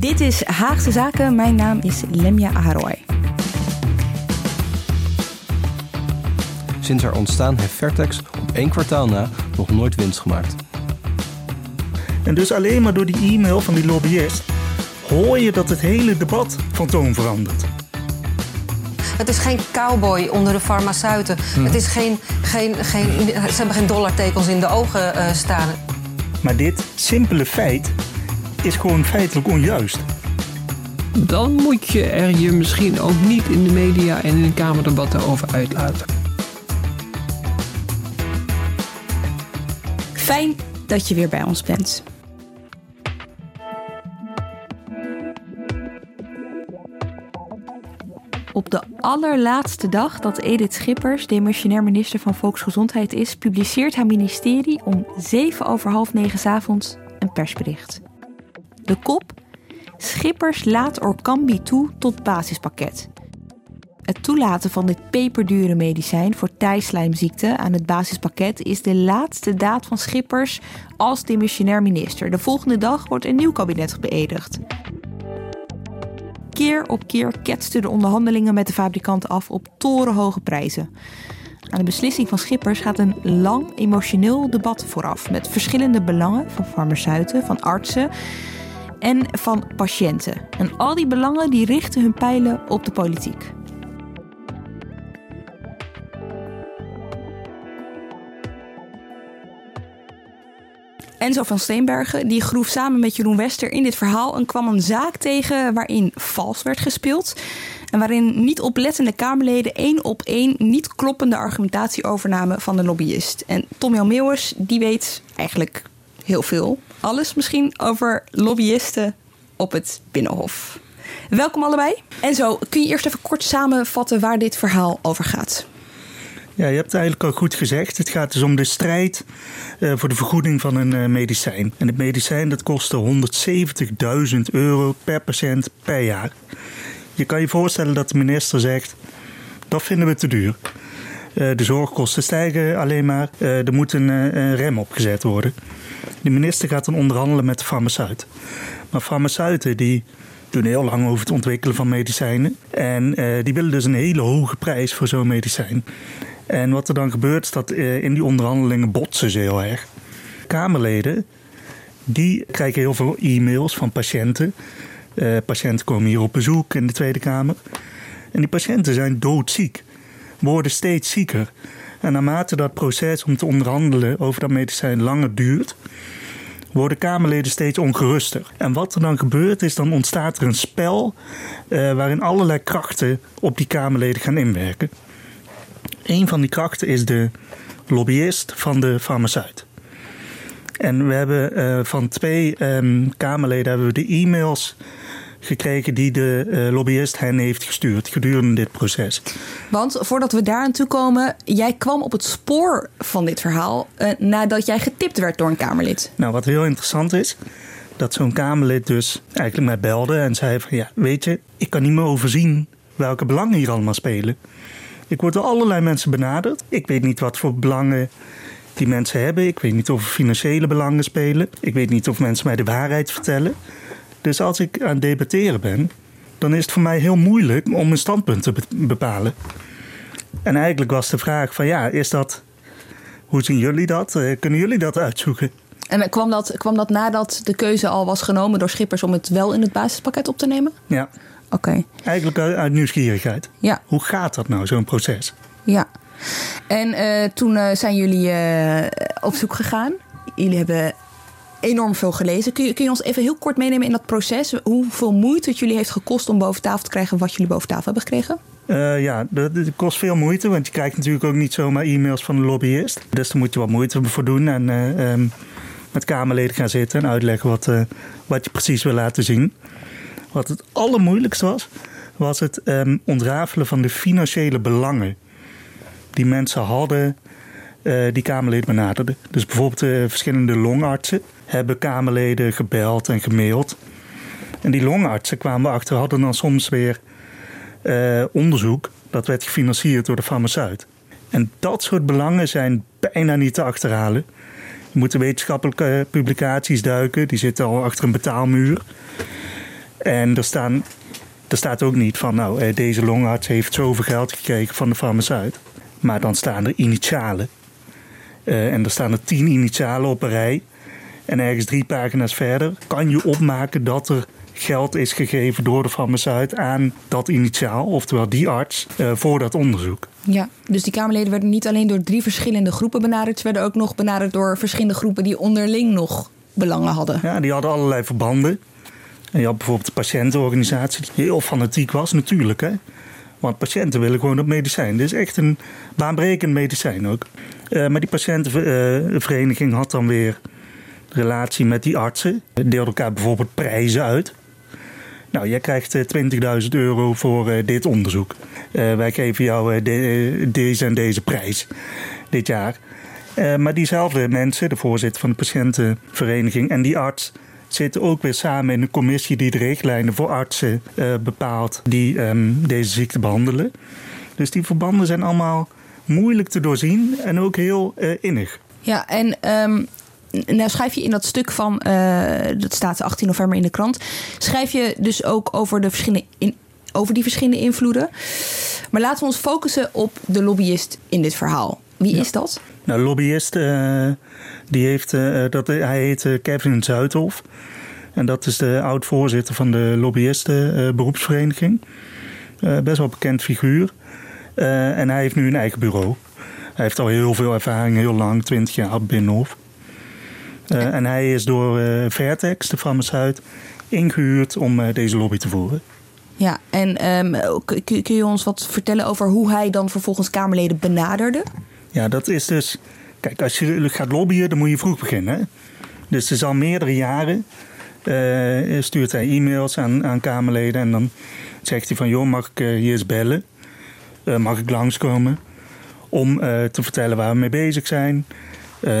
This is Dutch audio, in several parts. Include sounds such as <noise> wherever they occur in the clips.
Dit is Haagse Zaken. Mijn naam is Lemja Aharoy. Sinds haar ontstaan heeft Vertex op één kwartaal na nog nooit winst gemaakt. En dus alleen maar door die e-mail van die lobbyist hoor je dat het hele debat van toon verandert. Het is geen cowboy onder de farmaceuten. Het is geen, geen, geen, ze hebben geen dollartekens in de ogen uh, staan. Maar dit simpele feit is gewoon feitelijk onjuist. Dan moet je er je misschien ook niet in de media en in de Kamerdebatten over uitlaten. Fijn dat je weer bij ons bent. Op de allerlaatste dag dat Edith Schippers demissionair minister van Volksgezondheid is, publiceert haar ministerie om zeven over half negen s avonds een persbericht. De kop: Schippers laat Orkambi toe tot basispakket. Het toelaten van dit peperdure medicijn voor thijslijmziekte aan het basispakket is de laatste daad van Schippers als demissionair minister. De volgende dag wordt een nieuw kabinet beëdigd. Keer op keer ketsten de onderhandelingen met de fabrikant af op torenhoge prijzen. Aan de beslissing van Schippers gaat een lang emotioneel debat vooraf met verschillende belangen van farmaceuten, van artsen en van patiënten. En al die belangen die richten hun pijlen op de politiek. Enzo van Steenbergen die groef samen met Jeroen Wester in dit verhaal en kwam een zaak tegen waarin vals werd gespeeld. En waarin niet oplettende Kamerleden één op één niet kloppende argumentatie overnamen van de lobbyist. En Tom Jan Meeuwers, die weet eigenlijk heel veel. Alles misschien over lobbyisten op het Binnenhof. Welkom allebei. En zo, kun je eerst even kort samenvatten waar dit verhaal over gaat? Ja, je hebt eigenlijk al goed gezegd. Het gaat dus om de strijd uh, voor de vergoeding van een uh, medicijn. En het medicijn dat kostte 170.000 euro per patiënt per jaar. Je kan je voorstellen dat de minister zegt: dat vinden we te duur. Uh, de zorgkosten stijgen alleen maar. er moet een rem opgezet worden. De minister gaat dan onderhandelen met de farmaceut. Maar farmaceuten die doen heel lang over het ontwikkelen van medicijnen. En die willen dus een hele hoge prijs voor zo'n medicijn. En wat er dan gebeurt is dat eh, in die onderhandelingen botsen ze heel erg. Kamerleden die krijgen heel veel e-mails van patiënten. Uh, patiënten komen hier op bezoek in de Tweede Kamer. En die patiënten zijn doodziek, worden steeds zieker. En naarmate dat proces om te onderhandelen over dat medicijn langer duurt, worden Kamerleden steeds ongeruster. En wat er dan gebeurt, is dan ontstaat er een spel uh, waarin allerlei krachten op die Kamerleden gaan inwerken. Een van die krachten is de lobbyist van de farmaceut. En we hebben uh, van twee um, Kamerleden hebben we de e-mails gekregen die de uh, lobbyist hen heeft gestuurd gedurende dit proces. Want voordat we daar aan toe komen, jij kwam op het spoor van dit verhaal uh, nadat jij getipt werd door een Kamerlid. Nou, wat heel interessant is, dat zo'n Kamerlid dus eigenlijk mij belde en zei van ja, weet je, ik kan niet meer overzien welke belangen hier allemaal spelen. Ik word door allerlei mensen benaderd. Ik weet niet wat voor belangen die mensen hebben. Ik weet niet of er financiële belangen spelen. Ik weet niet of mensen mij de waarheid vertellen. Dus als ik aan het debatteren ben, dan is het voor mij heel moeilijk om een standpunt te bepalen. En eigenlijk was de vraag van ja, is dat, hoe zien jullie dat? Eh, kunnen jullie dat uitzoeken? En kwam dat, kwam dat nadat de keuze al was genomen door Schippers om het wel in het basispakket op te nemen? Ja. Oké, Eigenlijk uit, nieuwsgierigheid. ja, Hoe gaat dat nou, zo'n proces? ja. En eh, toen eh, zijn jullie op zoek gegaan. Jullie hebben enorm veel gelezen. Kun je, kun je ons even heel kort meenemen in dat proces? Hoeveel moeite het jullie heeft gekost om boven tafel te krijgen wat jullie boven tafel hebben gekregen? Eh, ja, dat, kost veel moeite, want je krijgt natuurlijk ook niet zomaar e-mails van de lobbyist. Dus daar moet je wat moeite voor doen en eh, ehm, met Kamerleden gaan zitten en uitleggen wat, eh, wat je precies wil laten zien. Wat het allermoeilijkste was, was het ehm, ontrafelen van de financiële belangen die mensen hadden die Kamerleden benaderden. Dus bijvoorbeeld eh, verschillende longartsen hebben Kamerleden gebeld en gemaild. En die longartsen kwamen achter, hadden dan soms weer eh, onderzoek. Dat werd gefinancierd door de farmaceut. En dat soort belangen zijn bijna niet te achterhalen. Je moet de wetenschappelijke publicaties duiken. Die zitten al achter een betaalmuur. En er, staan, er staat ook niet van, nou, eh, deze longarts heeft zoveel geld gekregen van de farmaceut. Maar dan staan er initialen. Eh, en er staan er tien initialen op een rij. En ergens drie pagina's verder kan je opmaken dat er geld is gegeven door de farmaceut aan dat initiaal, oftewel die arts, eh, voor dat onderzoek. Ja, dus die Kamerleden werden niet alleen door drie verschillende groepen benaderd, ze werden ook nog benaderd door verschillende groepen die onderling nog belangen hadden. Ja, die hadden allerlei verbanden. En je had bijvoorbeeld de patiëntenorganisatie, die heel fanatiek was, natuurlijk. Hè? Want patiënten willen gewoon dat medicijn. Dit is echt een baanbrekend medicijn ook. Eh, maar die patiëntenvereniging had dan weer relatie met die artsen. Deelde elkaar bijvoorbeeld prijzen uit. Nou, jij krijgt eh, 20.000 euro voor eh, dit onderzoek. Eh, wij geven jou eh, de- eh, deze en deze prijs dit jaar. Eh, maar diezelfde mensen, de voorzitter van de patiëntenvereniging en die arts, zitten ook weer samen in een commissie die de richtlijnen voor artsen eh, bepaalt die ehm, deze ziekte behandelen. Dus die verbanden zijn allemaal moeilijk te doorzien en ook heel eh, innig. Ja, en ehm, nou schrijf je in dat stuk van, eh, dat staat 18 november in de krant, schrijf je dus ook over, de verschillende in, over die verschillende invloeden. Maar laten we ons focussen op de lobbyist in dit verhaal. Wie is dat? Nou, lobbyist, eh, die heeft, dat, hij heet Kevin Zuidhof. En dat is de oud-voorzitter van de lobbyistenberoepsvereniging. Eh best wel bekend figuur. Eh, en hij heeft nu een eigen bureau. Hij heeft al heel veel ervaring, heel lang, 20 jaar Binnenhof. Eh, en hij is door eh, Vertex, de farmaceut, ingehuurd om deze lobby te voeren. Ja, en ehm, kun je ons wat vertellen over hoe hij dan vervolgens Kamerleden benaderde? Ja, dat is dus. Kijk, als je gaat lobbyen, dan moet je vroeg beginnen. Hè? Dus het is al meerdere jaren. stuurt hij e-mails aan, aan Kamerleden. En dan zegt hij van: joh, mag ik hier eens bellen? Eh, mag ik langskomen? Om eh, te vertellen waar we mee bezig zijn. Eh,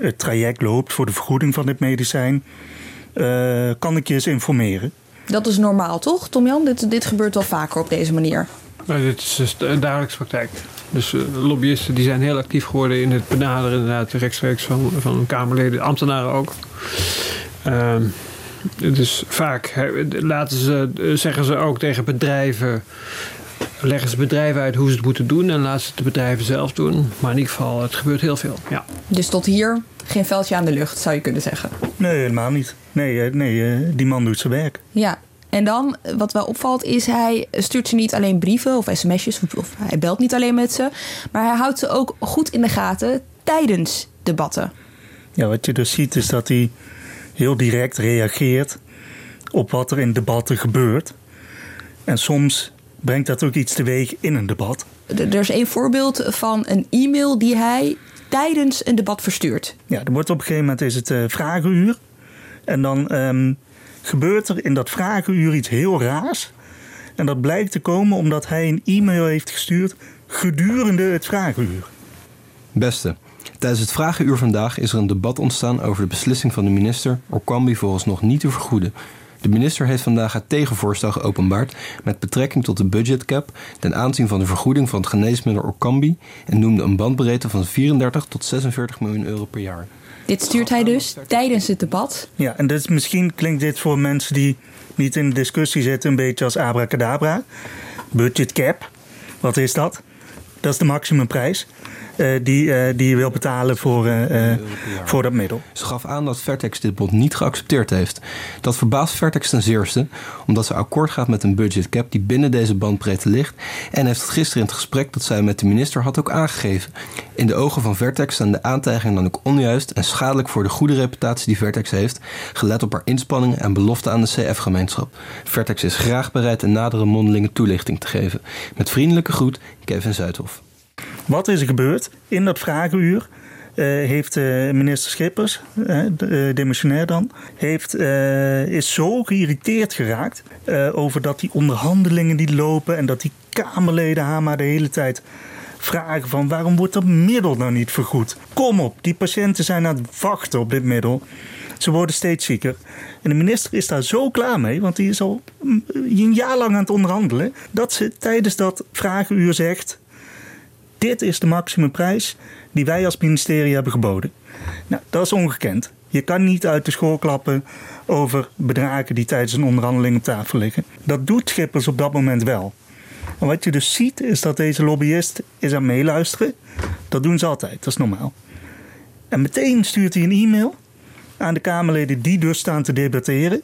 het traject loopt voor de vergoeding van dit medicijn. Eh, kan ik je eens informeren? Dat is normaal, toch, Tom-Jan? Dit, dit gebeurt wel vaker op deze manier. Nou, dit is dus de dagelijkse praktijk. Dus lobbyisten die zijn heel actief geworden in het benaderen inderdaad rechtstreeks van, van Kamerleden, ambtenaren ook. Ehm, dus vaak laten ze, zeggen ze ook tegen bedrijven, leggen ze bedrijven uit hoe ze het moeten doen en laten ze het de bedrijven zelf doen. Maar in ieder geval, het gebeurt heel veel. Ja. Dus tot hier geen veldje aan de lucht, zou je kunnen zeggen. Nee, helemaal niet. Nee, eh, nee eh, die man doet zijn werk. Ja, en dan, wat wel opvalt, is hij stuurt ze niet alleen brieven of sms'jes, of, of hij belt niet alleen met ze, maar hij houdt ze ook goed in de gaten tijdens debatten. Ja, wat je dus ziet is dat hij heel direct reageert op wat er in debatten gebeurt. En soms brengt dat ook iets teweeg in een debat. Er is één voorbeeld van een e-mail die hij tijdens een debat verstuurt. Ja, er wordt op een gegeven moment is het eh, vragenuur. En dan ehm, gebeurt er in dat vragenuur iets heel raars. En dat blijkt te komen omdat hij een e-mail heeft gestuurd gedurende het vragenuur. Beste, tijdens het vragenuur vandaag is er een debat ontstaan over de beslissing van de minister Orkambi vooralsnog niet te vergoeden. De minister heeft vandaag het tegenvoorstel geopenbaard met betrekking tot de budgetcap ten aanzien van de vergoeding van het geneesmiddel Orkambi en noemde een bandbreedte van 34 tot 46 miljoen euro per jaar. Dit stuurt hij dus tijdens het debat. Ja, en dus misschien klinkt dit voor mensen die niet in de discussie zitten een beetje als abracadabra. Budget cap, wat is dat? Dat is de maximumprijs. Uh, die, uh, die je wil betalen voor, uh, voor dat middel. Ze gaf aan dat Vertex dit bod niet geaccepteerd heeft. Dat verbaast Vertex ten zeerste, omdat ze akkoord gaat met een budgetcap die binnen deze bandbreedte ligt en heeft het gisteren in het gesprek dat zij met de minister had ook aangegeven. In de ogen van Vertex staan de aantijgingen dan ook onjuist en schadelijk voor de goede reputatie die Vertex heeft, gelet op haar inspanningen en beloften aan de CF-gemeenschap. Vertex is graag bereid een nadere mondelinge toelichting te geven. Met vriendelijke groet, Kevin Zuidhof. Wat is er gebeurd? In dat vragenuur uh, heeft uh, minister Schippers, uh, demissionair dan, heeft, is zo geïrriteerd geraakt over dat die onderhandelingen die lopen en dat die Kamerleden haar maar de hele tijd vragen van waarom wordt dat middel nou niet vergoed? Kom op, die patiënten zijn aan het wachten op dit middel. Ze worden steeds zieker. En de minister is daar zo klaar mee, want die is al een jaar lang aan het onderhandelen, dat ze tijdens dat vragenuur zegt: Dit is de maximumprijs die wij als ministerie hebben geboden. Nou, dat is ongekend. Je kan niet uit de school klappen over bedragen die tijdens een onderhandeling op tafel liggen. Dat doet Schippers op dat moment wel. En wat je dus ziet is dat deze lobbyist is aan meeluisteren. Dat doen ze altijd, dat is normaal. En meteen stuurt hij een e-mail aan de Kamerleden die dus staan te debatteren.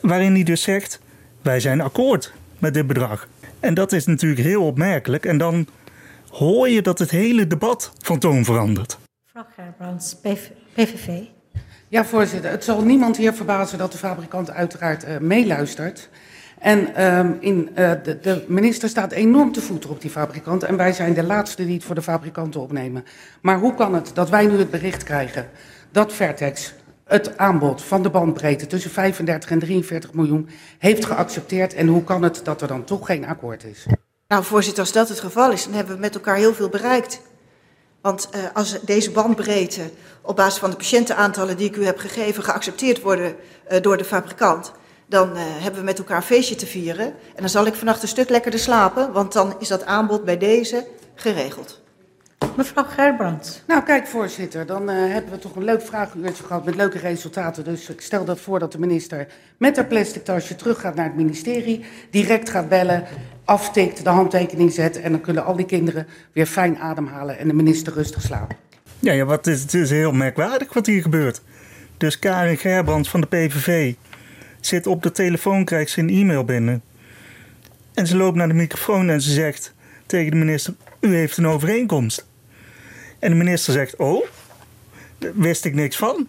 Waarin hij dus zegt: Wij zijn akkoord met dit bedrag. En dat is natuurlijk heel opmerkelijk. En dan hoor je dat het hele debat van toon verandert. Mevrouw Gerbrands, PVV. Ja, voorzitter. Het zal niemand hier verbazen dat de fabrikant uiteraard uh, meeluistert. En um, in, uh, de, de, minister staat enorm te voeten op die fabrikant. En wij zijn de laatste die het voor de fabrikanten opnemen. Maar hoe kan het dat wij nu het bericht krijgen dat Vertex het aanbod van de bandbreedte tussen 35 en 43 miljoen heeft geaccepteerd? En hoe kan het dat er dan toch geen akkoord is? Nou, voorzitter, als dat het geval is, dan hebben we met elkaar heel veel bereikt. Want uh, als deze bandbreedte op basis van de patiëntenaantallen die ik u heb gegeven geaccepteerd worden uh, door de fabrikant, dan uh, hebben we met elkaar een feestje te vieren. En dan zal ik vannacht een stuk lekkerder slapen, want dan is dat aanbod bij deze geregeld. Mevrouw Gerbrandt. Nou, kijk, voorzitter, dan uh, hebben we toch een leuk vragenuurtje gehad met leuke resultaten. Dus ik stel dat voor dat de minister met haar plastic tasje teruggaat naar het ministerie, direct gaat bellen, aftikt, de handtekening zet en dan kunnen al die kinderen weer fijn ademhalen en de minister rustig slapen. Ja, ja wat is, het is heel merkwaardig wat hier gebeurt. Dus Karin Gerbrands van de PVV zit op de telefoon, krijgt ze een e-mail binnen. En ze loopt naar de microfoon en ze zegt tegen de minister: U heeft een overeenkomst. En de minister zegt: Oh, daar wist ik niks van.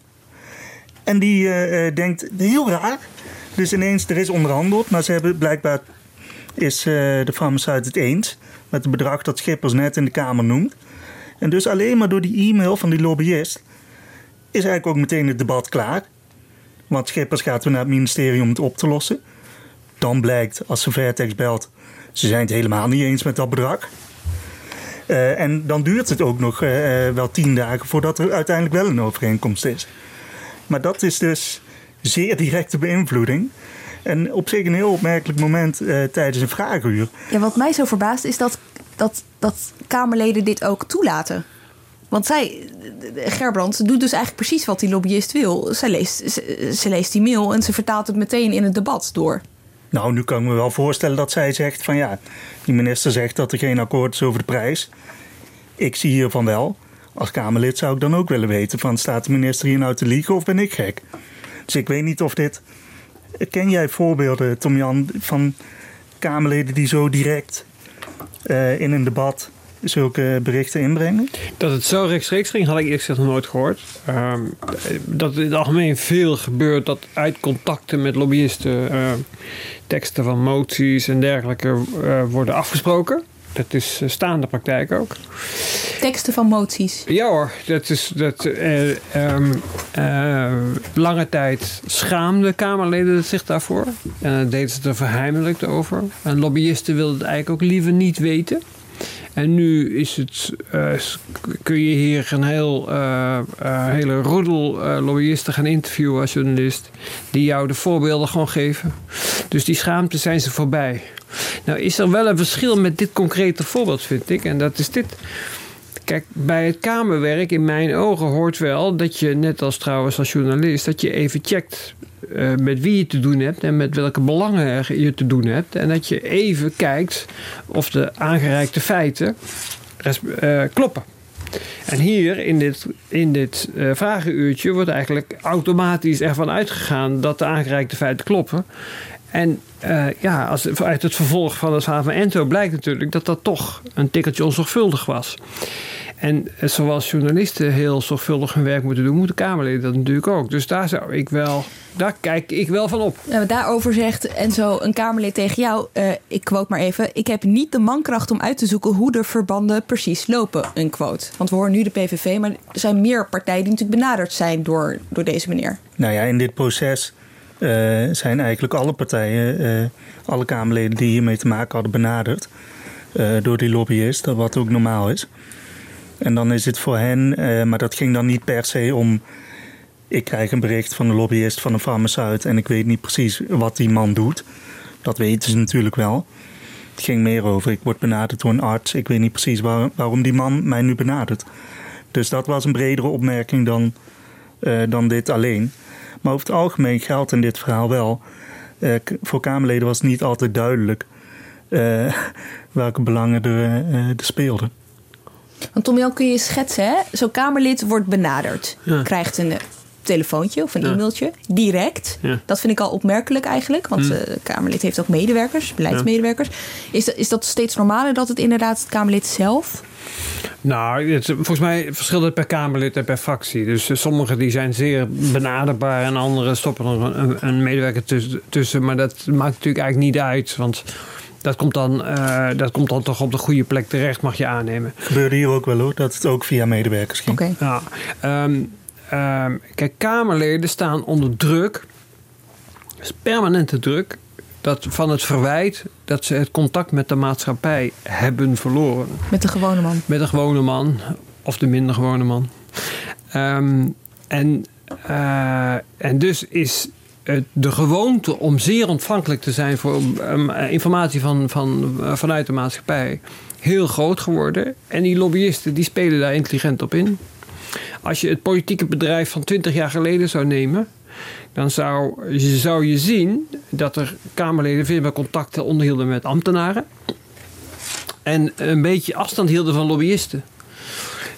En die uh, denkt: Heel raar. Dus ineens, er is onderhandeld, maar ze hebben blijkbaar is uh, de farmaceut het eens met het bedrag dat Schippers net in de Kamer noemt. En dus alleen maar door die e-mail van die lobbyist is eigenlijk ook meteen het debat klaar. Want Schippers gaat weer naar het ministerie om het op te lossen. Dan blijkt, als ze Vertex belt, ze zijn het helemaal niet eens met dat bedrag. Uh, en dan duurt het ook nog uh, wel tien dagen voordat er uiteindelijk wel een overeenkomst is. Maar dat is dus zeer directe beïnvloeding. En op zich een heel opmerkelijk moment uh, tijdens een vragenuur. Ja, wat mij zo verbaast is dat, dat, dat Kamerleden dit ook toelaten. Want zij, Gerbrand, doet dus eigenlijk precies wat die lobbyist wil. Zij leest, ze, ze, leest die mail en ze vertaalt het meteen in het debat door. Nou, nu kan ik me wel voorstellen dat zij zegt van ja, die minister zegt dat er geen akkoord is over de prijs. Ik zie hiervan wel. Als Kamerlid zou ik dan ook willen weten van staat de minister hier nou te liegen of ben ik gek? Dus ik weet niet of dit... Ken jij voorbeelden, Tom Jan, van Kamerleden die zo direct uh, in een debat zulke berichten inbrengen? Dat het zo rechtstreeks ging, had ik eerst nog nooit gehoord. Uh, dat in het algemeen veel gebeurt dat uit contacten met lobbyisten uh, teksten van moties en dergelijke uh, worden afgesproken. Dat is staande praktijk ook. Teksten van moties? Ja hoor. Dat is, dat, um, lange tijd schaamden Kamerleden zich daarvoor. En dan deden ze er verheimelijkt over. En lobbyisten wilden het eigenlijk ook liever niet weten. En nu is het, uh, kun je hier een heel, uh, uh, hele roedel lobbyisten gaan interviewen als journalist. Die jou de voorbeelden gewoon geven. Dus die schaamte zijn ze voorbij. Nou is er wel een verschil met dit concrete voorbeeld, vind ik. En dat is dit. Kijk, bij het Kamerwerk, in mijn ogen, hoort wel dat je, net als trouwens als journalist, dat je even checkt uh, met wie je te doen hebt en met welke belangen je te doen hebt. En dat je even kijkt of de aangereikte feiten uh, kloppen. En hier in dit, in dit uh, vragenuurtje wordt eigenlijk automatisch ervan uitgegaan dat de aangereikte feiten kloppen. En uh, ja, als, uit het vervolg van het verhaal van Ento blijkt natuurlijk dat dat toch een tikkeltje onzorgvuldig was. En zoals journalisten heel zorgvuldig hun werk moeten doen, moeten Kamerleden dat natuurlijk ook. Dus daar zou ik wel, daar kijk ik wel van op. Ja, daarover zegt Enzo, een Kamerlid tegen jou, uh, ik quote maar even: Ik heb niet de mankracht om uit te zoeken hoe de verbanden precies lopen. Een quote. Want we horen nu de PVV, maar er zijn meer partijen die natuurlijk benaderd zijn door, door deze meneer. Nou ja, in dit proces uh, zijn eigenlijk alle partijen, uh, alle Kamerleden die hiermee te maken hadden, benaderd. door die lobbyist, wat ook normaal is. En dan is het voor hen, maar dat ging dan niet per se om. Ik krijg een bericht van een lobbyist van een farmaceut en ik weet niet precies wat die man doet. Dat weten ze natuurlijk wel. Het ging meer over, ik word benaderd door een arts. Ik weet niet precies waar, waarom die man mij nu benadert. Dus dat was een bredere opmerking dan, dan dit alleen. Maar over het algemeen geldt in dit verhaal wel. Uh, voor Kamerleden was het niet altijd duidelijk welke belangen er, er speelden. Want Tom Jan, kun je schetsen, hè? Zo'n Kamerlid wordt benaderd. Krijgt een telefoontje of een e-mailtje. Direct. Dat vind ik al opmerkelijk eigenlijk. Want mm. Kamerlid heeft ook medewerkers, beleidsmedewerkers. Is, dat, is dat steeds normaler dat het inderdaad het Kamerlid zelf... Nou, het, volgens mij verschilt het per Kamerlid en per fractie. Dus uh, sommigen die zijn zeer benaderbaar en anderen stoppen er een, een medewerker tussen, tussen. Maar dat maakt natuurlijk eigenlijk niet uit. Want dat komt, dan, uh, dat komt dan toch op de goede plek terecht, mag je aannemen. Gebeurde hier ook wel hoor, dat het ook via medewerkers ging. Okay. Ja, um, um, kijk, Kamerleden staan onder druk, dus permanente druk, dat van het verwijt dat ze het contact met de maatschappij hebben verloren. Met de gewone man. Met de gewone man, of de minder gewone man. Um, en, uh, en dus is de gewoonte om zeer ontvankelijk te zijn voor um, informatie van, van, uh, vanuit de maatschappij heel groot geworden. En die lobbyisten die spelen daar intelligent op in. Als je het politieke bedrijf van 20 jaar geleden zou nemen, dan zou, zou je zien dat er Kamerleden veel meer contacten onderhielden met ambtenaren. En een beetje afstand hielden van lobbyisten.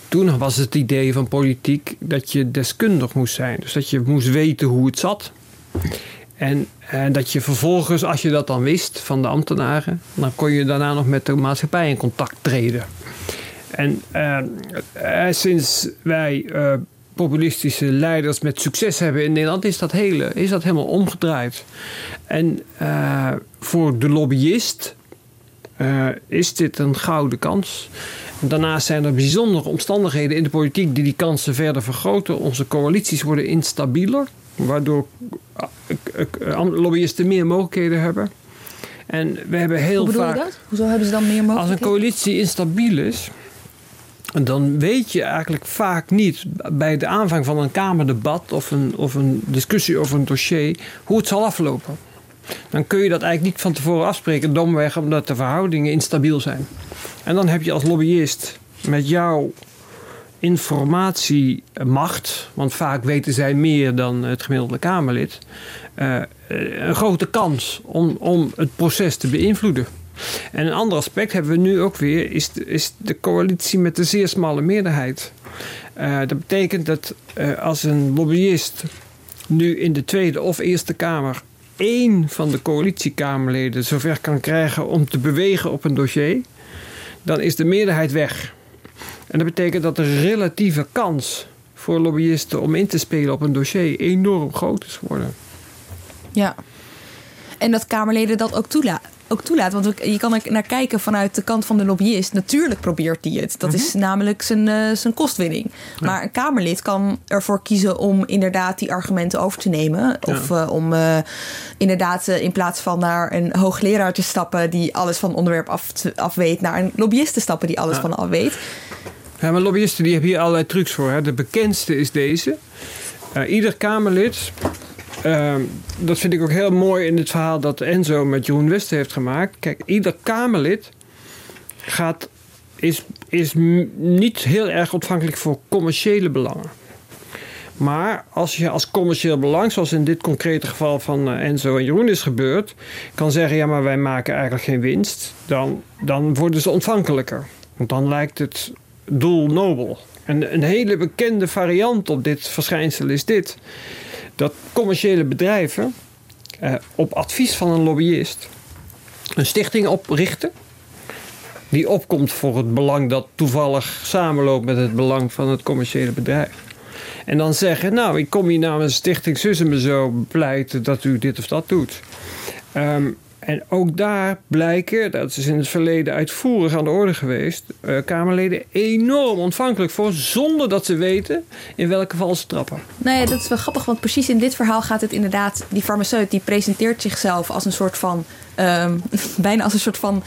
Toen was het idee van politiek dat je deskundig moest zijn. Dus dat je moest weten hoe het zat. En, en, dat je vervolgens, als je dat dan wist van de ambtenaren, dan kon je daarna nog met de maatschappij in contact treden. En uh, uh, sinds wij uh, populistische leiders met succes hebben in Nederland, is dat, hele, is dat helemaal omgedraaid. En voor de lobbyist is dit een gouden kans. Daarnaast zijn er bijzondere omstandigheden in de politiek die die kansen verder vergroten. Onze coalities worden instabieler. Waardoor eh, eh, lobbyisten meer mogelijkheden hebben. En we hebben heel Hoe bedoel vaak. Je dat? Hoezo hebben ze dan meer mogelijkheden? Als een coalitie instabiel is. Dan weet je eigenlijk vaak niet bij de aanvang van een Kamerdebat of een, of een discussie over een dossier hoe het zal aflopen. Dan kun je dat eigenlijk niet van tevoren afspreken, domweg omdat de verhoudingen instabiel zijn. En dan heb je als lobbyist met jouw informatiemacht, want vaak weten zij meer dan het gemiddelde Kamerlid, uh, een grote kans om, om het proces te beïnvloeden. En een ander aspect hebben we nu ook weer, is de, is de coalitie met de zeer smalle meerderheid. Uh, dat betekent dat uh, als een lobbyist nu in de Tweede of Eerste Kamer één van de coalitiekamerleden zover kan krijgen om te bewegen op een dossier, dan is de meerderheid weg. En dat betekent dat de relatieve kans voor lobbyisten om in te spelen op een dossier enorm groot is geworden. Ja. En dat Kamerleden dat ook toelaten. Ook toelaat, want je kan er naar kijken vanuit de kant van de lobbyist. Natuurlijk probeert hij het. Dat is namelijk zijn, uh, zijn kostwinning. Ja. Maar een Kamerlid kan ervoor kiezen om inderdaad die argumenten over te nemen. Of uh, om uh, inderdaad in plaats van naar een hoogleraar te stappen die alles van het onderwerp af, af weet, naar een lobbyist te stappen die alles van af weet. Ja, maar lobbyisten die hebben hier allerlei trucs voor. Hè. De bekendste is deze. Ieder Kamerlid, uh, dat vind ik ook heel mooi in het verhaal dat Enzo met Jeroen Wester heeft gemaakt. Kijk, ieder Kamerlid gaat, is, is niet heel erg ontvankelijk voor commerciële belangen. Maar als je als commercieel belang, zoals in dit concrete geval van uh, Enzo en Jeroen is gebeurd, kan zeggen: ja, maar wij maken eigenlijk geen winst, dan, dan worden ze ontvankelijker. Want dan lijkt het doel nobel. En een hele bekende variant op dit verschijnsel is dit: dat commerciële bedrijven eh, op advies van een lobbyist een stichting oprichten. Die opkomt voor het belang dat toevallig samenloopt met het belang van het commerciële bedrijf. En dan zeggen, nou, ik kom hier namens Stichting Sussen zo pleiten dat u dit of dat doet. Ehm, en ook daar blijken, dat is in het verleden uitvoerig aan de orde geweest, uh, Kamerleden enorm ontvankelijk voor, zonder dat ze weten in welke val ze trappen. Nou ja, dat is wel grappig, want precies in dit verhaal gaat het inderdaad, die farmaceut die presenteert zichzelf als een soort van, um, <laughs> bijna als een soort van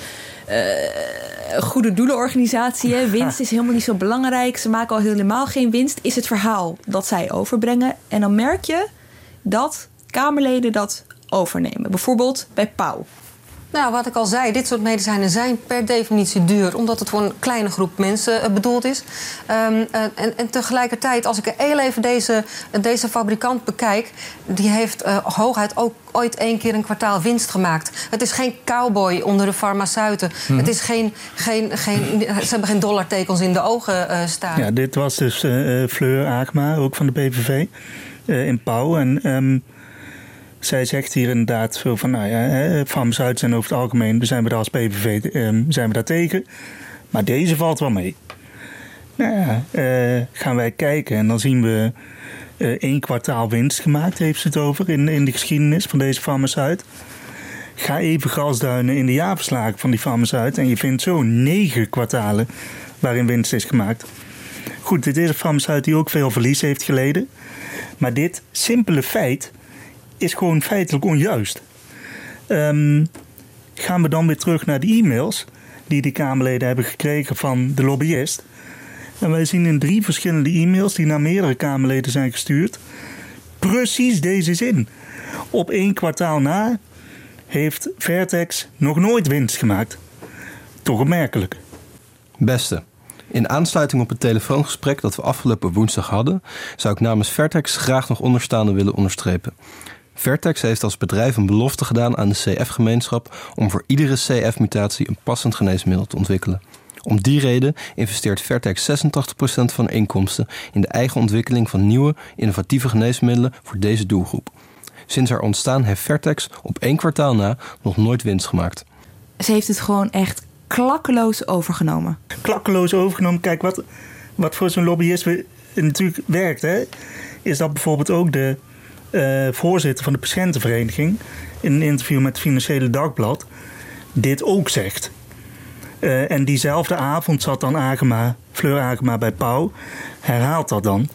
uh, goede doelenorganisatie. Hè? <laughs> Winst is helemaal niet zo belangrijk. Ze maken al helemaal geen winst. Is het verhaal dat zij overbrengen. En dan merk je dat Kamerleden dat overnemen. Bijvoorbeeld bij Pauw. Nou, wat ik al zei, dit soort medicijnen zijn per definitie duur, omdat het voor een kleine groep mensen uh, bedoeld is. Um, uh, en, en, tegelijkertijd, als ik heel even deze, deze fabrikant bekijk, die heeft uh, hooguit ook ooit één keer een kwartaal winst gemaakt. Het is geen cowboy onder de farmaceuten. Hmm. Het is geen, geen, geen, ze hebben geen dollartekens in de ogen staan. Ja, dit was dus Fleur Aakma, ook van de PVV, in Pauw. En. Um zij zegt hier inderdaad zo van, nou ja, farmaceuten zijn over het algemeen, zijn we daar als PVV ehm, zijn we daar tegen. Maar deze valt wel mee. Nou ja, uh, gaan wij kijken en dan zien we uh, één kwartaal winst gemaakt, heeft ze het over, in, in de geschiedenis van deze farmaceut. Ga even grasduinen in de jaarverslagen van die farmaceut en je vindt zo negen kwartalen waarin winst is gemaakt. Goed, dit is een farmaceut die ook veel verlies heeft geleden. Maar dit simpele feit is gewoon feitelijk onjuist. Um, gaan we dan weer terug naar de e-mails die de Kamerleden hebben gekregen van de lobbyist. En wij zien in drie verschillende e-mails die naar meerdere Kamerleden zijn gestuurd, precies deze zin. Op één kwartaal na heeft Vertex nog nooit winst gemaakt. Toch opmerkelijk. Beste. In aansluiting op het telefoongesprek dat we afgelopen woensdag hadden, zou ik namens Vertex graag nog onderstaande willen onderstrepen. Vertex heeft als bedrijf een belofte gedaan aan de CF-gemeenschap om voor iedere CF-mutatie een passend geneesmiddel te ontwikkelen. Om die reden investeert Vertex 86% van inkomsten in de eigen ontwikkeling van nieuwe, innovatieve geneesmiddelen voor deze doelgroep. Sinds haar ontstaan heeft Vertex op één kwartaal na nog nooit winst gemaakt. Ze heeft het gewoon echt klakkeloos overgenomen. Klakkeloos overgenomen. Kijk, wat, wat voor zo'n lobbyist natuurlijk werkt, hè, is dat bijvoorbeeld ook de uh, voorzitter van de patiëntenvereniging in een interview met het Financiële Dagblad dit ook zegt. Uh, en diezelfde avond zat dan Agema, Fleur Agema bij Pauw, herhaalt dat dan.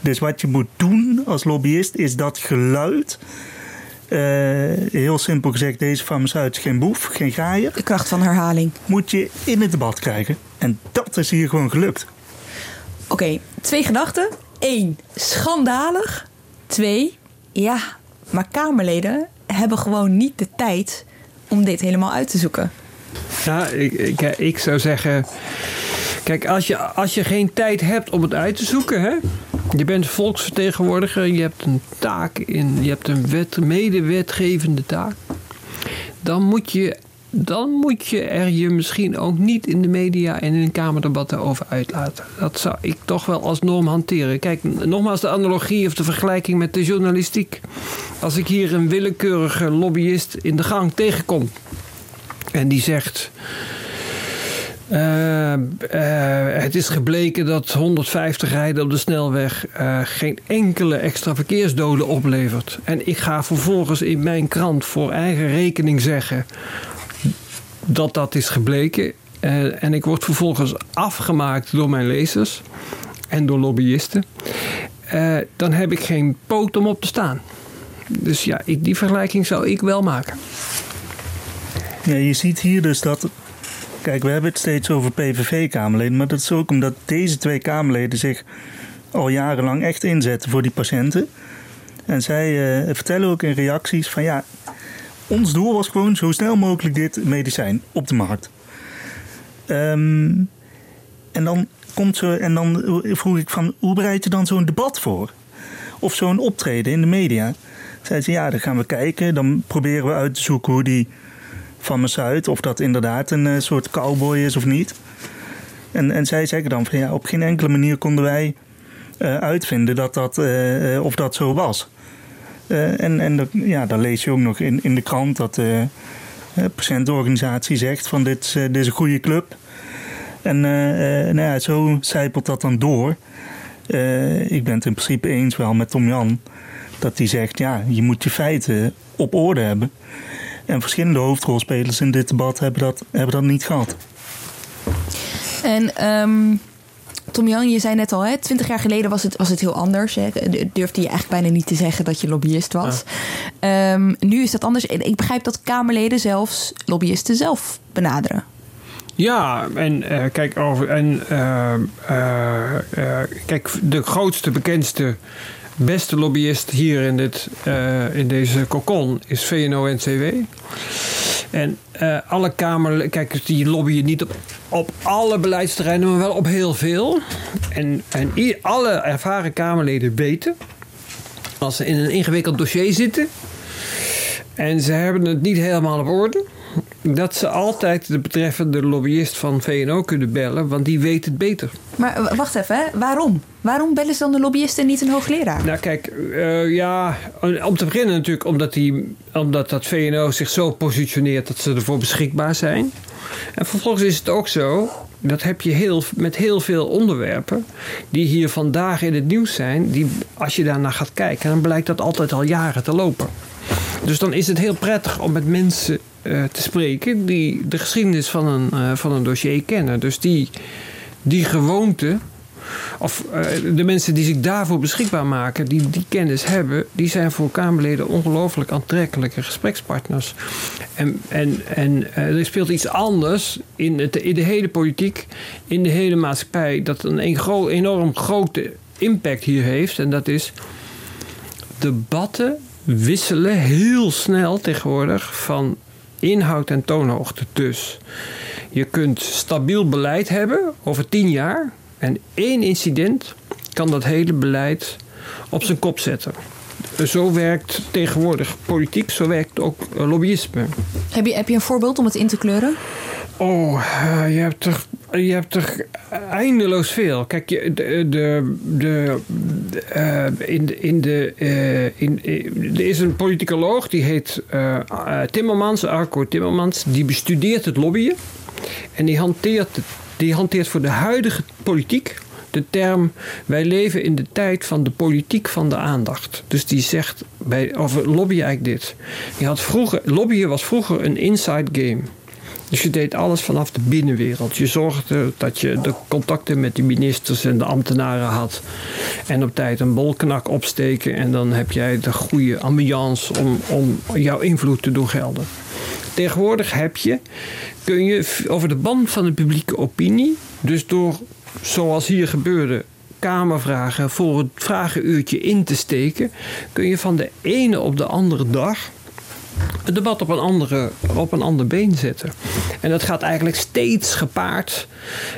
Dus wat je moet doen als lobbyist is dat geluid. Uh, heel simpel gezegd, deze farmaceut is geen boef, geen gaaier. De kracht van herhaling. Moet je in het debat krijgen. En dat is hier gewoon gelukt. Oké, okay, twee gedachten. Eén, schandalig. Twee, ja, maar Kamerleden hebben gewoon niet de tijd om dit helemaal uit te zoeken. Ja, ik, ik, ik zou zeggen. Kijk, als je, als je geen tijd hebt om het uit te zoeken, hè, je bent volksvertegenwoordiger, je hebt een taak in, je hebt een wet, medewetgevende taak. Dan moet je dan moet je er je misschien ook niet in de media en in kamerdebatten over uitlaten. Dat zou ik toch wel als norm hanteren. Kijk, nogmaals de analogie of de vergelijking met de journalistiek. Als ik hier een willekeurige lobbyist in de gang tegenkom en die zegt. Uh, uh, het is gebleken dat 150 rijden op de snelweg uh, geen enkele extra verkeersdoden oplevert. En ik ga vervolgens in mijn krant voor eigen rekening zeggen dat dat is gebleken. Uh, en ik word vervolgens afgemaakt door mijn lezers en door lobbyisten. Uh, dan heb ik geen poot om op te staan. Dus ja, ik, die vergelijking zou ik wel maken. Ja, je ziet hier dus dat. Kijk, we hebben het steeds over PVV-Kamerleden. Maar dat is ook omdat deze twee Kamerleden zich al jarenlang echt inzetten voor die patiënten. En zij uh, vertellen ook in reacties van ja, ons doel was gewoon zo snel mogelijk dit medicijn op de markt. Um, en dan komt zo, en dan vroeg ik van hoe bereid je dan zo'n debat voor? Of zo'n optreden in de media? Zei ze ja, dan gaan we kijken. Dan proberen we uit te zoeken hoe die uit, of dat inderdaad een uh, soort cowboy is of niet. En, en zij zeggen dan van ja, op geen enkele manier konden wij uh, uitvinden dat dat, uh, of dat zo was. Uh, en en ja, dan lees je ook nog in, in de krant dat de patiëntenorganisatie zegt van dit, dit is een goede club. En nou ja, zo zijpelt dat dan door. ik ben het in principe eens wel met Tom Jan. Dat hij zegt, ja, je moet je feiten op orde hebben. En verschillende hoofdrolspelers in dit debat hebben dat, hebben dat niet gehad. En um, Tom Jan, je zei net al, hè, 20 jaar geleden was het, was het heel anders. Hè. Durfde je eigenlijk bijna niet te zeggen dat je lobbyist was. Um, nu is dat anders. Ik begrijp dat Kamerleden zelfs lobbyisten zelf benaderen. Ja, en uh, kijk, over, en, uh, uh, kijk, de grootste, bekendste, beste lobbyist hier in, dit, in deze kokon is VNO-NCW. En uh, alle Kamer, kijk, die lobbyen niet op, op alle beleidsterreinen, maar wel op heel veel. En, en alle ervaren Kamerleden weten, als ze in een ingewikkeld dossier zitten en ze hebben het niet helemaal op orde, dat ze altijd de betreffende lobbyist van VNO kunnen bellen, want die weet het beter. Maar wacht even, hè? waarom? Waarom bellen ze dan de lobbyist en niet een hoogleraar? Nou kijk, uh, ja, om te beginnen natuurlijk omdat, die, omdat dat VNO zich zo positioneert dat ze ervoor beschikbaar zijn. En vervolgens is het ook zo, dat heb je heel, met heel veel onderwerpen die hier vandaag in het nieuws zijn, die als je daarnaar gaat kijken, dan blijkt dat altijd al jaren te lopen. Dus dan is het heel prettig om met mensen te spreken die de geschiedenis van een, uh, van een dossier kennen. Dus die, die gewoonte, of uh, de mensen die zich daarvoor beschikbaar maken, die die kennis hebben, die zijn voor Kamerleden ongelooflijk aantrekkelijke gesprekspartners. En, en, en er speelt iets anders in, het, in de hele politiek, in de hele maatschappij, dat een enorm grote impact hier heeft. En dat is debatten wisselen heel snel tegenwoordig van inhoud en toonhoogte. Dus je kunt stabiel beleid hebben over tien jaar en één incident kan dat hele beleid op zijn kop zetten. Zo werkt tegenwoordig politiek, zo werkt ook lobbyisme. Heb je, heb je een voorbeeld om het in te kleuren? Oh, uh, je hebt er je hebt er eindeloos veel. Kijk, de, de, de, in, in de, in, er is een politicoloog die heet Timmermans, Arco Timmermans. Die bestudeert het lobbyen. En die hanteert, die hanteert voor de huidige politiek de term: wij leven in de tijd van de politiek van de aandacht. Dus die zegt bij, over lobbyen eigenlijk dit. Die had vroeger, lobbyen was vroeger een inside game. Dus je deed alles vanaf de binnenwereld. Je zorgde dat je de contacten met de ministers en de ambtenaren had. En op tijd een bolknak opsteken. En dan heb jij de goede ambiance om, om jouw invloed te doen gelden. Tegenwoordig heb je, kun je over de band van de publieke opinie, dus door, zoals hier gebeurde, kamervragen voor het vragenuurtje in te steken, kun je van de ene op de andere dag het debat op een, andere, op een ander been zetten. En dat gaat eigenlijk steeds gepaard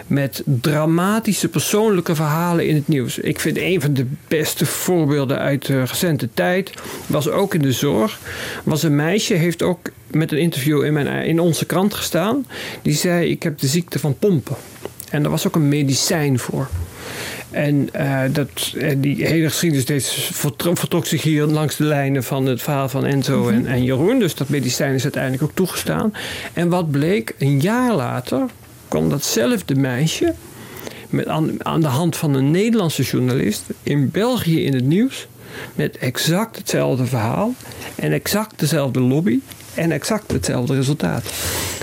met dramatische persoonlijke verhalen in het nieuws. Ik vind een van de beste voorbeelden uit de recente tijd, was ook in de zorg, was een meisje, heeft ook met een interview in, mijn, in onze krant gestaan, die zei: Ik heb de ziekte van pompen. En er was ook een medicijn voor. En uh, dat, uh, die hele geschiedenis deze vertrok, zich hier langs de lijnen van het verhaal van Enzo mm -hmm. en, en, Jeroen. Dus dat medicijn is uiteindelijk ook toegestaan. En wat bleek, een jaar later kwam datzelfde meisje... Met aan, aan de hand van een Nederlandse journalist in België in het nieuws... met exact hetzelfde verhaal en exact dezelfde lobby en exact hetzelfde resultaat.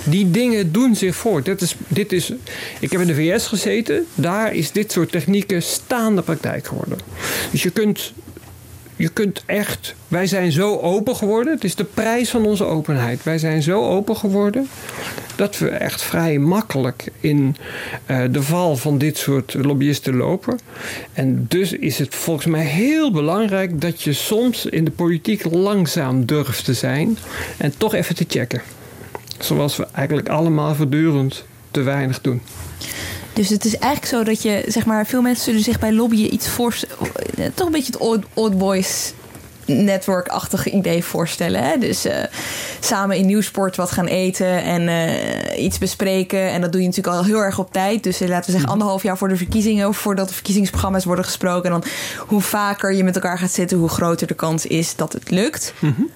Die dingen doen zich voort. Dit is, dit is, ik heb in de VS gezeten, daar is dit soort technieken staande praktijk geworden. Dus je kunt je kunt echt. Wij zijn zo open geworden. Het is de prijs van onze openheid. Wij zijn zo open geworden. dat we echt vrij makkelijk in uh, de val van dit soort lobbyisten lopen. En dus is het volgens mij heel belangrijk dat je soms in de politiek langzaam durft te zijn. en toch even te checken. Zoals we eigenlijk allemaal voortdurend te weinig doen. Dus het is eigenlijk zo dat je, zeg maar, veel mensen zullen zich bij lobbyen iets voor. toch een beetje het old, old boys network-achtig idee voorstellen. Hè? Dus uh, samen in Nieuwsport wat gaan eten en uh, iets bespreken. En dat doe je natuurlijk al heel erg op tijd. Dus uh, laten we zeggen anderhalf jaar voor de verkiezingen... of voordat de verkiezingsprogramma's worden gesproken. En dan hoe vaker je met elkaar gaat zitten... hoe groter de kans is dat het lukt. Mm -hmm.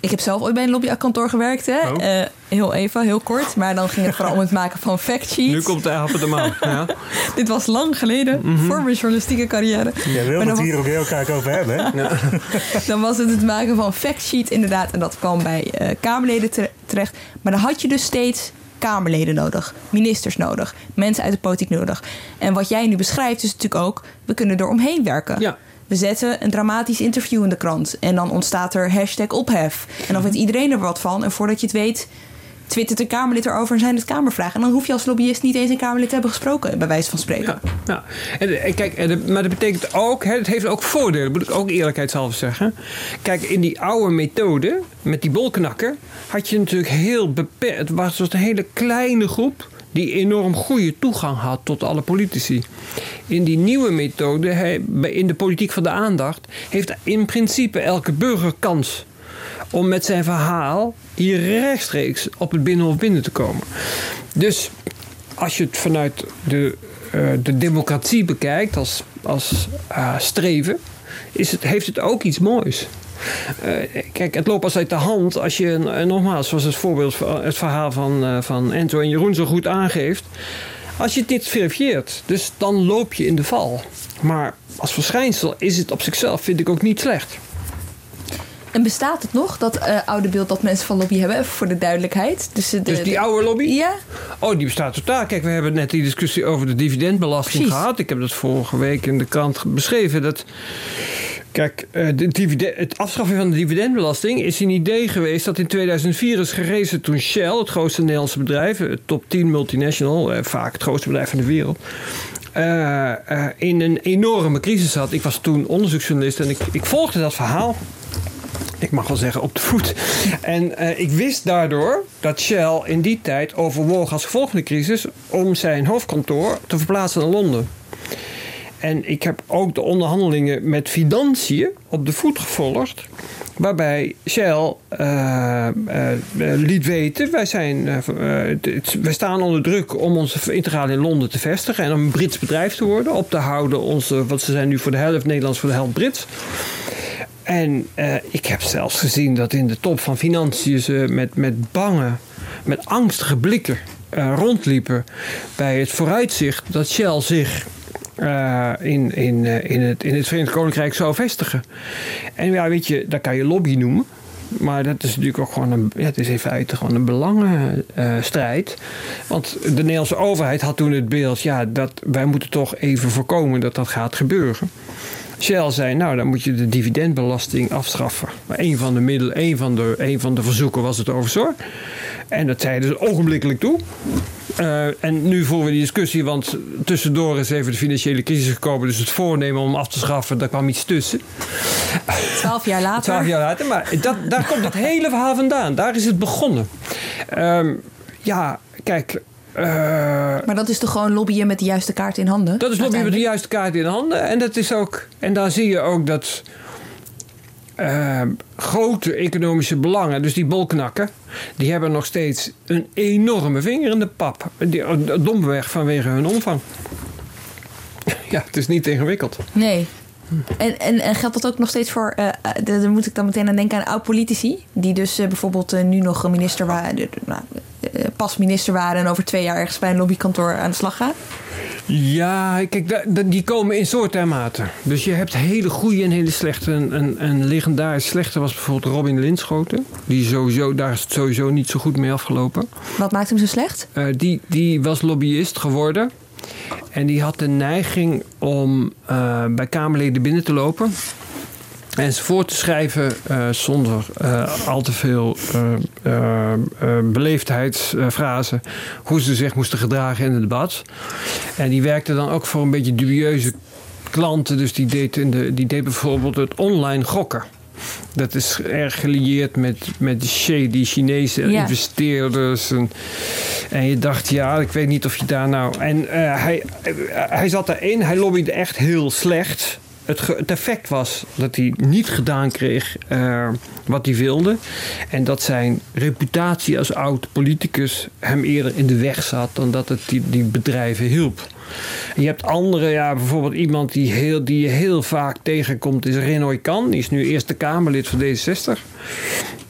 Ik heb zelf ooit bij een lobbykantoor gewerkt. Hè? Oh. Uh, heel even, heel kort. Maar dan ging het vooral om het maken van factsheets. Nu komt de avond de maan. <laughs> Ja. Dit was lang geleden, mm -hmm. voor mijn journalistieke carrière. Je wil het hier ook heel graag over hebben. Hè? Ja. <laughs> dan was het het maken van factsheets inderdaad. En dat kwam bij uh, Kamerleden terecht. Maar dan had je dus steeds Kamerleden nodig, ministers nodig, mensen uit de politiek nodig. En wat jij nu beschrijft is natuurlijk ook, we kunnen er omheen werken. Ja. We zetten een dramatisch interview in de krant. En dan ontstaat er hashtag ophef. En dan vindt iedereen er wat van. En voordat je het weet, twittert een Kamerlid erover en zijn het Kamervragen. En dan hoef je als lobbyist niet eens een Kamerlid te hebben gesproken, bij wijze van spreken. Ja, ja. En, en kijk, en de, maar dat betekent ook, hè, het heeft ook voordelen, moet ik ook eerlijkheidshalve zeggen. Kijk, in die oude methode, met die bolknakker, had je natuurlijk heel beperkt. Het was een hele kleine groep die enorm goede toegang had tot alle politici. In die nieuwe methode, in de politiek van de aandacht, heeft in principe elke burger kans om met zijn verhaal hier rechtstreeks op het binnenhof binnen te komen. Dus als je het vanuit de, uh, de democratie bekijkt als, als uh, streven, is het, heeft het ook iets moois. Uh, kijk, het loopt als uit de hand als je, uh, nogmaals, zoals het voorbeeld, het verhaal van, van Enzo en Jeroen zo goed aangeeft. Als je dit verifieert, dus dan loop je in de val. Maar als verschijnsel is het op zichzelf, vind ik ook niet slecht. En bestaat het nog, dat uh, oude beeld dat mensen van lobby hebben, even voor de duidelijkheid? Dus, de, dus die de, oude lobby? Ja. Oh, die bestaat totaal. Kijk, we hebben net die discussie over de dividendbelasting Precies. gehad. Ik heb dat vorige week in de krant beschreven. Dat Kijk, de dividend, het afschaffen van de dividendbelasting is een idee geweest dat in 2004 is gerezen toen Shell, het grootste Nederlandse bedrijf, het top 10 multinational, vaak het grootste bedrijf van de wereld, uh, uh, in een enorme crisis zat. Ik was toen onderzoeksjournalist en ik, ik volgde dat verhaal ik mag wel zeggen, op de voet. En uh, ik wist daardoor dat Shell in die tijd overwoog als gevolg van de crisis om zijn hoofdkantoor te verplaatsen naar Londen. En ik heb ook de onderhandelingen met financiën op de voet gevolgd. Waarbij Shell uh, uh, liet weten: wij, zijn, wij staan onder druk om onze integrale in Londen te vestigen en om een Brits bedrijf te worden. Op te houden onze, wat ze zijn nu voor de helft Nederlands, voor de helft Brits. En uh, ik heb zelfs gezien dat in de top van financiën ze met, met bange, met angstige blikken uh, rondliepen bij het vooruitzicht dat Shell zich uh, in, in, in, het, in het Verenigd Koninkrijk zou vestigen. En ja, weet je, dat kan je lobby noemen. Maar dat is natuurlijk ook gewoon een, ja, het is in feite gewoon een belangenstrijd. Want de Nederlandse overheid had toen het beeld, ja, dat wij moeten toch even voorkomen dat dat gaat gebeuren. Shell zei, nou dan moet je de dividendbelasting afschaffen. Maar een van de middelen, een van de, een van de verzoeken was het over En dat zeiden ze ogenblikkelijk toe. Uh, en nu voeren we die discussie, want tussendoor is even de financiële crisis gekomen. Dus het voornemen om af te schaffen, daar kwam iets tussen. Twaalf jaar later. Twaalf jaar later, maar dat, daar komt het hele verhaal vandaan. Daar is het begonnen. Um, ja, kijk, uh, maar dat is toch gewoon lobbyen met de juiste kaart in handen? Dat is lobbyen met de juiste kaart in handen. En, dat is ook, en daar zie je ook dat uh, grote economische belangen, dus die bolknakken, die hebben nog steeds een enorme vinger in de pap. Die, domweg vanwege hun omvang. <laughs> Ja, het is niet ingewikkeld. Nee. En, en, en, geldt dat ook nog steeds voor, uh, daar moet ik dan meteen aan denken aan oud-politici, die dus uh, bijvoorbeeld uh, nu nog minister waren, nou, pas minister waren en over twee jaar ergens bij een lobbykantoor aan de slag gaan? Ja, kijk, die komen in soorten en maten. Dus je hebt hele goede en hele slechte. Een, een, legendarisch slechte was bijvoorbeeld Robin Linschoten. Die sowieso, daar is het sowieso niet zo goed mee afgelopen. Wat maakt hem zo slecht? Die, die was lobbyist geworden. En die had de neiging om uh, bij Kamerleden binnen te lopen. En ze voor te schrijven uh, zonder uh, al te veel uh, beleefdheidsfrasen. hoe ze zich moesten gedragen in het debat. En die werkte dan ook voor een beetje dubieuze klanten. Dus die deed, in de, die deed bijvoorbeeld het online gokken. Dat is erg gelieerd met, met de shady Chinese ja. investeerders. En, en je dacht, ja, ik weet niet of je daar nou. En uh, hij, uh, hij zat daarin, hij lobbyde echt heel slecht. het effect was dat hij niet gedaan kreeg eh, wat hij wilde. En dat zijn reputatie als oud politicus hem eerder in de weg zat dan dat het die, die bedrijven hielp. Je hebt andere, ja, bijvoorbeeld iemand die, heel, die je heel vaak tegenkomt, is Renoy Kan. Die is nu Eerste Kamerlid van D66.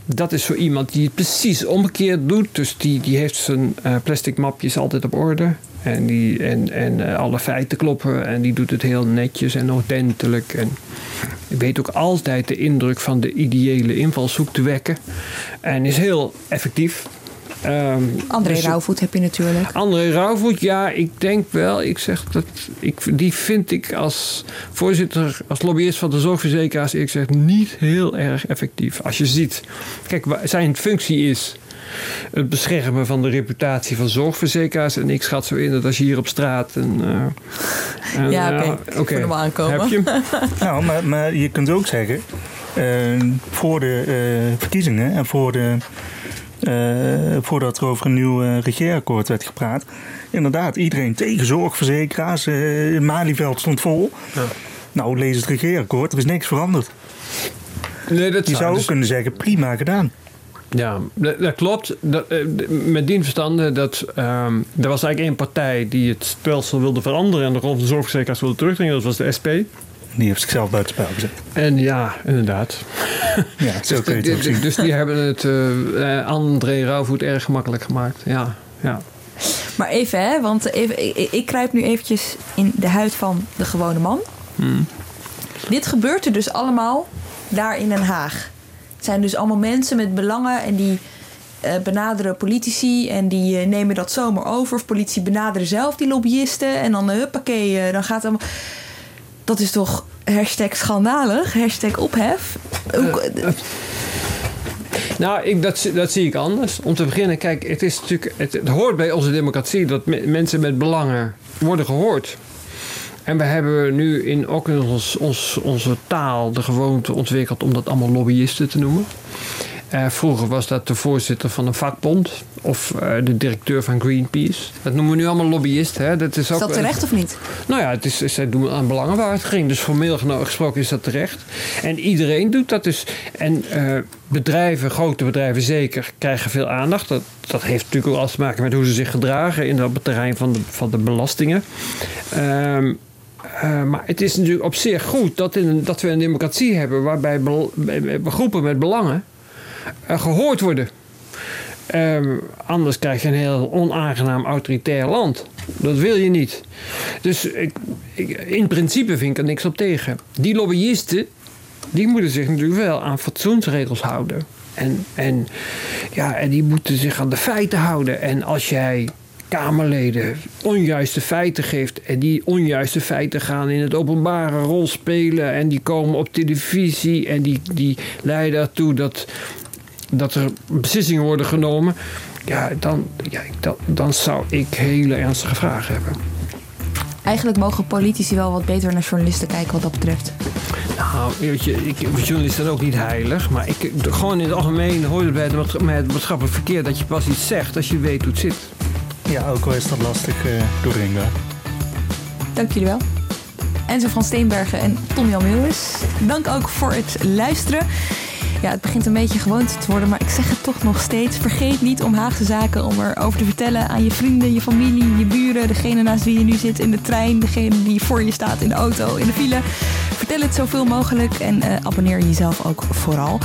Dat is zo iemand die het precies omgekeerd doet. Dus die, die heeft zijn eh, plastic mapjes altijd op orde. En, die, en, en eh, alle feiten kloppen. En die doet het heel netjes en ordentelijk. En weet ook altijd de indruk van de ideële invalshoek te wekken. En is heel effectief. Ehm, André dus- Rauwvoet heb je natuurlijk. André Rauwvoet, ja, ik denk wel. Ik zeg dat, ik, die vind ik als voorzitter, als lobbyist van de zorgverzekeraars, ik zeg niet heel erg effectief. Als je ziet, kijk, zijn functie is het beschermen van de reputatie van zorgverzekeraars. En ik schat zo in dat als je hier op straat een. eh, <laughs> een, Ja, eh, oké. Ik voel hem aankomen. Heb je hem? <laughs> Nou, maar, maar je kunt ook zeggen, eh, voor de eh, verkiezingen en voor de, eh, voordat er over een nieuw eh, regeerakkoord werd gepraat, inderdaad, iedereen tegen zorgverzekeraars. Malieveld stond vol. Nou, lees het regeerakkoord, er is niks veranderd. Nee, dat Je zou ook dus- kunnen zeggen, prima gedaan. Ja, dat, dat klopt. Dat, met dien verstande dat ehm, er was eigenlijk één partij die het stelsel wilde veranderen en de rol van de zorgverzekeraars wilde terugdringen. Dat was de SP. Die heeft zichzelf buitenspel gezet. En ja, inderdaad. <laughs> Ja, zo kun je het ook dus, zien. dus die hebben het eh, eh, André Rauwvoet erg gemakkelijk gemaakt. Ja, ja. Maar even, hè, want even, ik, ik kruip nu eventjes in de huid van de gewone man. Hmm. Dit gebeurt er dus allemaal daar in Den Haag. Het zijn dus allemaal mensen met belangen en die eh, benaderen politici en die nemen dat zomaar over. Of politici benaderen zelf die lobbyisten en dan uh, huppakee, dan gaat het allemaal... Dat is toch schandalig, ophef. Hoe- Nou, ik, dat, dat zie ik anders. Om te beginnen, kijk, het, is natuurlijk, het, hoort bij onze democratie dat me- mensen met belangen worden gehoord. En we hebben nu in, ook in ons, ons, onze taal de gewoonte ontwikkeld om dat allemaal lobbyisten te noemen. Eh, vroeger was dat de voorzitter van een vakbond of eh, de directeur van Greenpeace. Dat noemen we nu allemaal lobbyisten. Hè? Dat is, is ook, dat terecht of niet? nou ja, het is, zij doen aan belangenwaardiging. Dus formeel gesproken is dat terecht. En iedereen doet dat dus. En eh, bedrijven, grote bedrijven zeker, krijgen veel aandacht. Dat, dat heeft natuurlijk ook alles te maken met hoe ze zich gedragen in het terrein van de, van de belastingen. Ehm, eh, maar het is natuurlijk op zich goed dat, in dat we een democratie hebben waarbij groepen met belangen gehoord worden. Ehm, anders krijg je een heel onaangenaam autoritair land. Dat wil je niet. Dus ik, ik, in principe vind ik er niks op tegen. Die lobbyisten, die moeten zich natuurlijk wel aan fatsoensregels houden. En, en, ja, en die moeten zich aan de feiten houden. En als jij Kamerleden onjuiste feiten geeft. en die onjuiste feiten gaan in het openbare rol spelen. en die komen op televisie. en die, die leiden ertoe dat, dat er beslissingen worden genomen. Ja, dan, ja, dan, dan zou ik hele ernstige vragen hebben. Eigenlijk mogen politici wel wat beter naar journalisten kijken wat dat betreft. Nou, weet je, ik, journalisten zijn ook niet heilig. Maar ik, gewoon in het algemeen hoort het bij het, maat- bij het maatschappelijk verkeer dat je pas iets zegt als je weet hoe het zit. Ja, ook al is dat lastig uh, doorheen Dank jullie wel. Enzo van Steenbergen en Tom Jan Meeuwis. Dank ook voor het luisteren. Ja, het begint een beetje gewoonte te worden, maar ik zeg het toch nog steeds. Vergeet niet om Haagse zaken om erover te vertellen aan je vrienden, je familie, je buren, degene naast wie je nu zit in de trein, degene die voor je staat in de auto, in de file. Vertel het zoveel mogelijk en uh, abonneer jezelf ook vooral.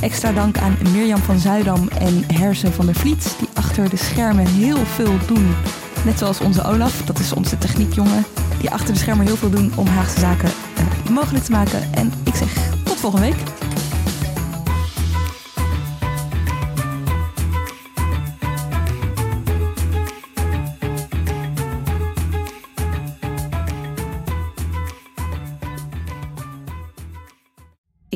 Extra dank aan Mirjam van Zuidam en Hersen van der Vliet, die achter de schermen heel veel doen. Net zoals onze Olaf, dat is onze techniekjongen, die achter de schermen heel veel doen om Haagse zaken uh, mogelijk te maken. En ik zeg tot volgende week.